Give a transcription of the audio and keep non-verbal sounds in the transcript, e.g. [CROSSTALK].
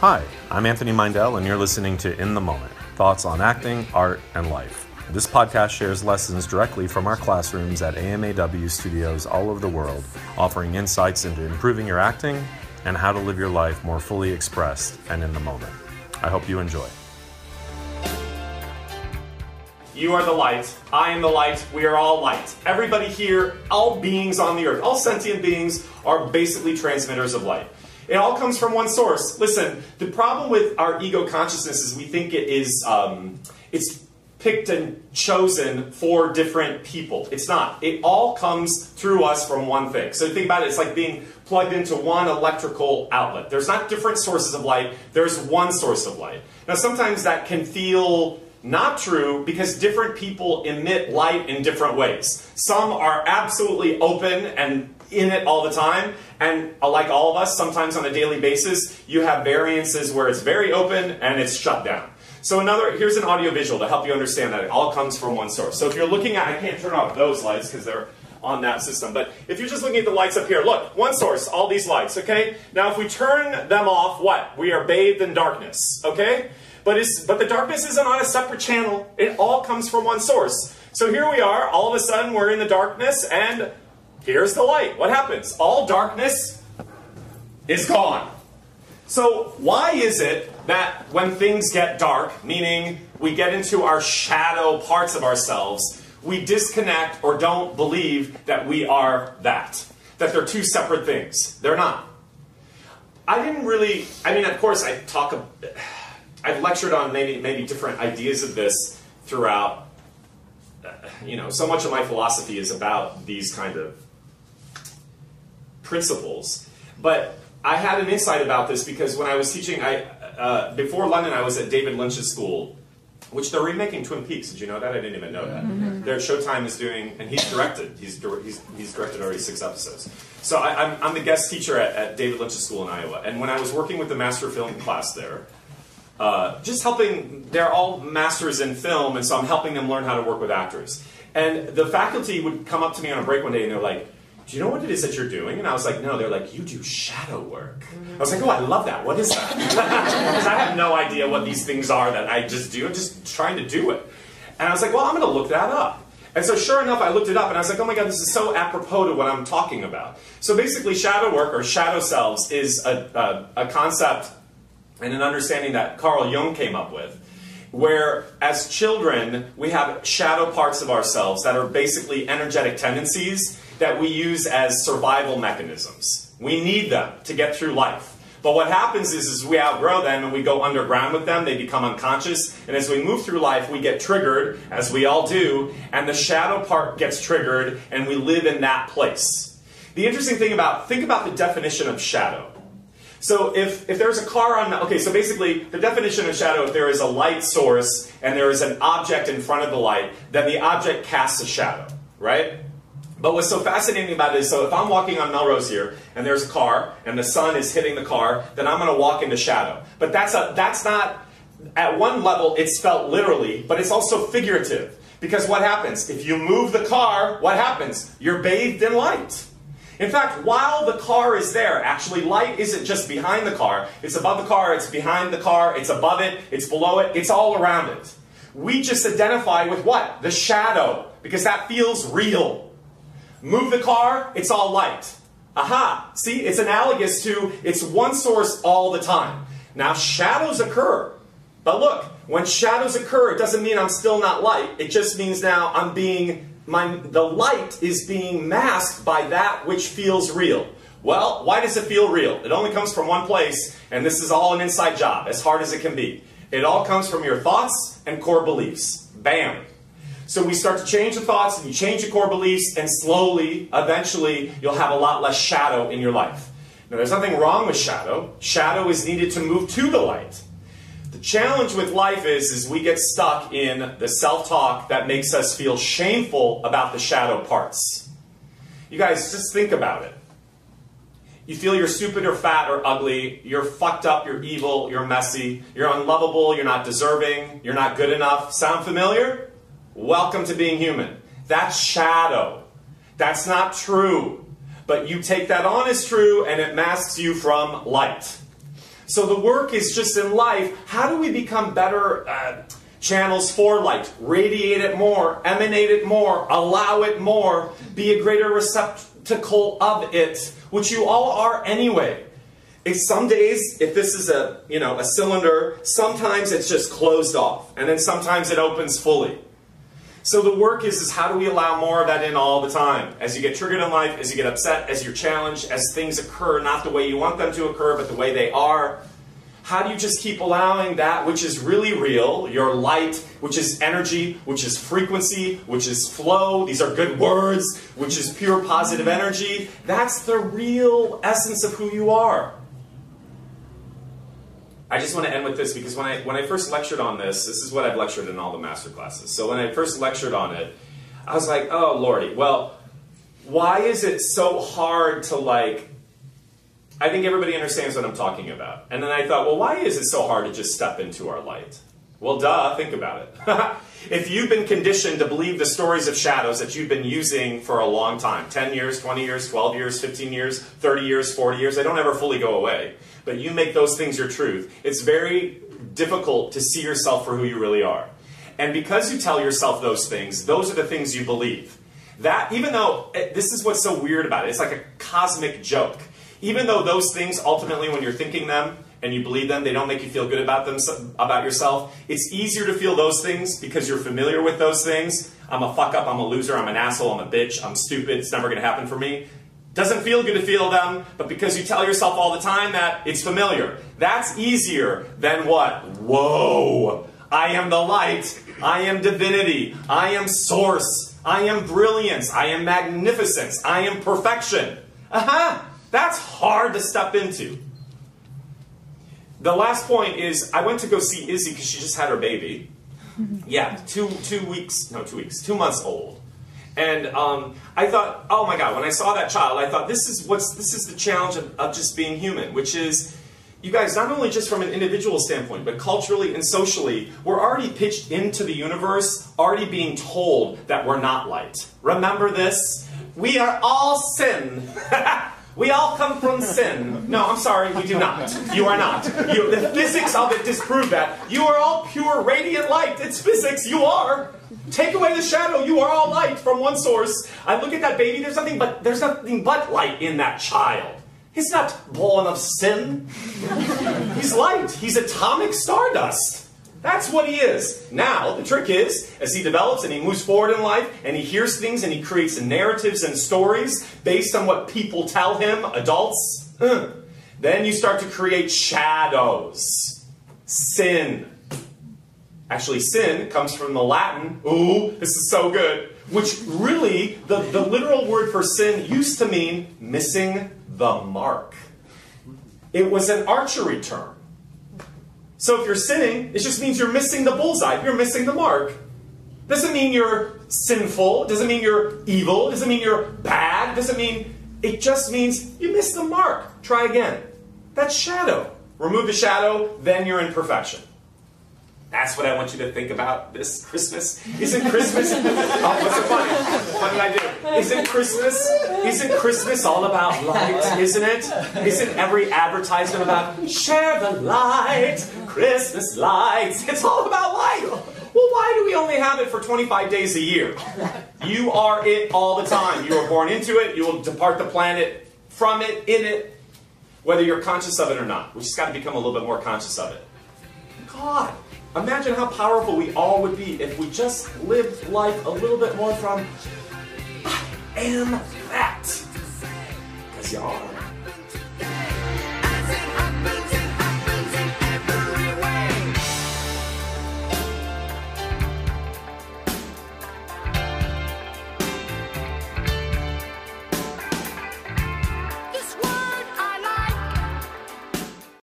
Hi, I'm Anthony Meindl, and you're listening to In the Moment thoughts on acting, art, and life. This podcast shares lessons directly from our classrooms at AMAW studios all over the world, offering insights into improving your acting and how to live your life more fully expressed and in the moment. I hope you enjoy. You are the light. I am the light. We are all light. Everybody here, all beings on the earth, all sentient beings are basically transmitters of light. It all comes from one source. Listen, the problem with our ego consciousness is we think it is um, it's picked and chosen for different people. It's not. It all comes through us from one thing. So think about it. It's like being plugged into one electrical outlet. There's not different sources of light. There's one source of light. Now sometimes that can feel not true because different people emit light in different ways. Some are absolutely open and in it all the time, and uh, like all of us, sometimes on a daily basis, you have variances where it's very open and it's shut down. So another, here's an audio visual to help you understand that it all comes from one source. So if you're looking at, I can't turn off those lights because they're on that system, but if you're just looking at the lights up here, look, one source, all these lights, okay? Now if we turn them off, what? We are bathed in darkness, okay? But, but the darkness isn't on a separate channel. It all comes from one source. So here we are, all of a sudden we're in the darkness, and here's the light. What happens? All darkness is gone. So why is it that when things get dark, meaning we get into our shadow parts of ourselves, we disconnect or don't believe that we are that? That they're two separate things. They're not. I didn't really, I mean, of course, I talk, I've lectured on maybe, maybe different ideas of this throughout, uh, you know, so much of my philosophy is about these kind of principles. But I had an insight about this because when I was teaching, I uh, before London, I was at David Lynch's school, which they're remaking Twin Peaks. Did you know that? I didn't even know that. Mm-hmm. Their Showtime is doing, and he's directed. He's he's, he's directed already six episodes. So I, am I'm, I'm the guest teacher at, at David Lynch's school in Iowa, and when I was working with the master film class there. Uh, just helping, they're all masters in film, and so I'm helping them learn how to work with actors. And the faculty would come up to me on a break one day and they're like, do you know what it is that you're doing? And I was like, no. They're like, you do shadow work. I was like, oh, I love that. What is that? [LAUGHS] Because I have no idea what these things are that I just do. I'm just trying to do it. And I was like, well, I'm going to look that up. And so, sure enough, I looked it up and I was like, oh my God, this is so apropos to what I'm talking about. So, basically, shadow work or shadow selves is a, a, a concept and an understanding that Carl Jung came up with where as children we have shadow parts of ourselves that are basically energetic tendencies that we use as survival mechanisms. We need them to get through life. But what happens is, is we outgrow them and we go underground with them, they become unconscious, and as we move through life, we get triggered, as we all do, and the shadow part gets triggered, and we live in that place. The interesting thing about, think about the definition of shadow. So if, if there's a car on, okay, so basically the definition of shadow, if there is a light source and there is an object in front of the light, then the object casts a shadow, right? But what's so fascinating about it is, so if I'm walking on Melrose here, and there's a car, and the sun is hitting the car, then I'm going to walk into shadow. But that's a, that's not, at one level, it's felt literally, but it's also figurative. Because what happens? If you move the car, what happens? You're bathed in light. In fact, while the car is there, actually light isn't just behind the car. It's above the car, it's behind the car, it's above it, it's below it, it's all around it. We just identify with what? The shadow, because that feels real. Move the car, it's all light. Aha! See, it's analogous to it's one source all the time. Now, shadows occur. But look, when shadows occur, it doesn't mean I'm still not light. It just means now I'm being, my, the light is being masked by that which feels real. Well, why does it feel real? It only comes from one place, and this is all an inside job, as hard as it can be. It all comes from your thoughts and core beliefs. Bam. So we start to change the thoughts and you change the core beliefs, and slowly, eventually, you'll have a lot less shadow in your life. Now, there's nothing wrong with shadow. Shadow is needed to move to the light. The challenge with life is, is we get stuck in the self-talk that makes us feel shameful about the shadow parts. You guys, just think about it. You feel you're stupid or fat or ugly, you're fucked up, you're evil, you're messy, you're unlovable, you're not deserving, you're not good enough. Sound familiar? Welcome to being human. That's shadow. That's not true. But you take that on as true and it masks you from light. So the work is just in life. How do we become better uh, channels for light? Radiate it more, emanate it more, allow it more, be a greater receptacle of it, which you all are anyway. If some days, if this is a you know a cylinder, sometimes it's just closed off, and then sometimes it opens fully. So the work is, is how do we allow more of that in all the time? As you get triggered in life, as you get upset, as you're challenged, as things occur not the way you want them to occur, but the way they are. How do you just keep allowing that which is really real, your light, which is energy, which is frequency, which is flow, these are good words, which is pure positive energy? That's the real essence of who you are. I just want to end with this because when I when I first lectured on this, this is what I've lectured in all the master classes. So when I first lectured on it, I was like, "Oh lordy, well, why is it so hard to like I think everybody understands what I'm talking about. And then I thought, well, why is it so hard to just step into our light? Well, duh, think about it. [LAUGHS] if you've been conditioned to believe the stories of shadows that you've been using for a long time 10 years, 20 years, 12 years, 15 years, 30 years, 40 years they don't ever fully go away but you make those things your truth, it's very difficult to see yourself for who you really are. And because you tell yourself those things, those are the things you believe. That, even though eh, this is what's so weird about it, it's like a cosmic joke. Even though those things ultimately, when you're thinking them and you believe them, they don't make you feel good about them about yourself. It's easier to feel those things because you're familiar with those things. I'm a fuck up. I'm a loser. I'm an asshole. I'm a bitch. I'm stupid. It's never going to happen for me. Doesn't feel good to feel them, but because you tell yourself all the time that it's familiar. That's easier than what? Whoa! I am the light. I am divinity. I am source. I am brilliance. I am magnificence. I am perfection. Aha! Uh-huh. That's hard to step into. The last point is I went to go see Izzy because she just had her baby. [LAUGHS] Yeah, two two weeks, no, two weeks, two months old. And um, I thought, oh my God, when I saw that child, I thought this is what's this is the challenge of, of just being human, which is you guys, not only just from an individual standpoint, but culturally and socially, we're already pitched into the universe, already being told that we're not light. Remember this? We are all sin. [LAUGHS] we all come from sin. No, I'm sorry, we do not. You are not. You, the physics of it disprove that. You are all pure radiant light. It's physics. You are. Take away the shadow, you are all light from one source. I look at that baby, there's nothing but there's nothing but light in that child. He's not born of sin. He's light. He's atomic stardust. That's what he is. Now, the trick is, as he develops and he moves forward in life and he hears things and he creates narratives and stories based on what people tell him, adults, then you start to create shadows. Sin. Actually, sin comes from the Latin, ooh, this is so good, which really, the, the literal word for sin used to mean missing the mark. It was an archery term. So if you're sinning, it just means you're missing the bullseye, you're missing the mark. Doesn't mean you're sinful, doesn't mean you're evil, doesn't mean you're bad, doesn't mean, it just means you missed the mark. Try again. That's shadow. Remove the shadow, then you're in perfection. That's what I want you to think about this Christmas. Isn't Christmas? [LAUGHS] oh, what's funny? What did I do? Isn't Christmas? Isn't Christmas all about light? Isn't it? Isn't every advertisement about share the light, Christmas lights? It's all about light. Well, why do we only have it for 25 days a year? You are it all the time. You are born into it. You will depart the planet from it, in it, whether you're conscious of it or not. We just got to become a little bit more conscious of it. God. Imagine how powerful we all would be if we just lived life a little bit more from I am that. Because you are.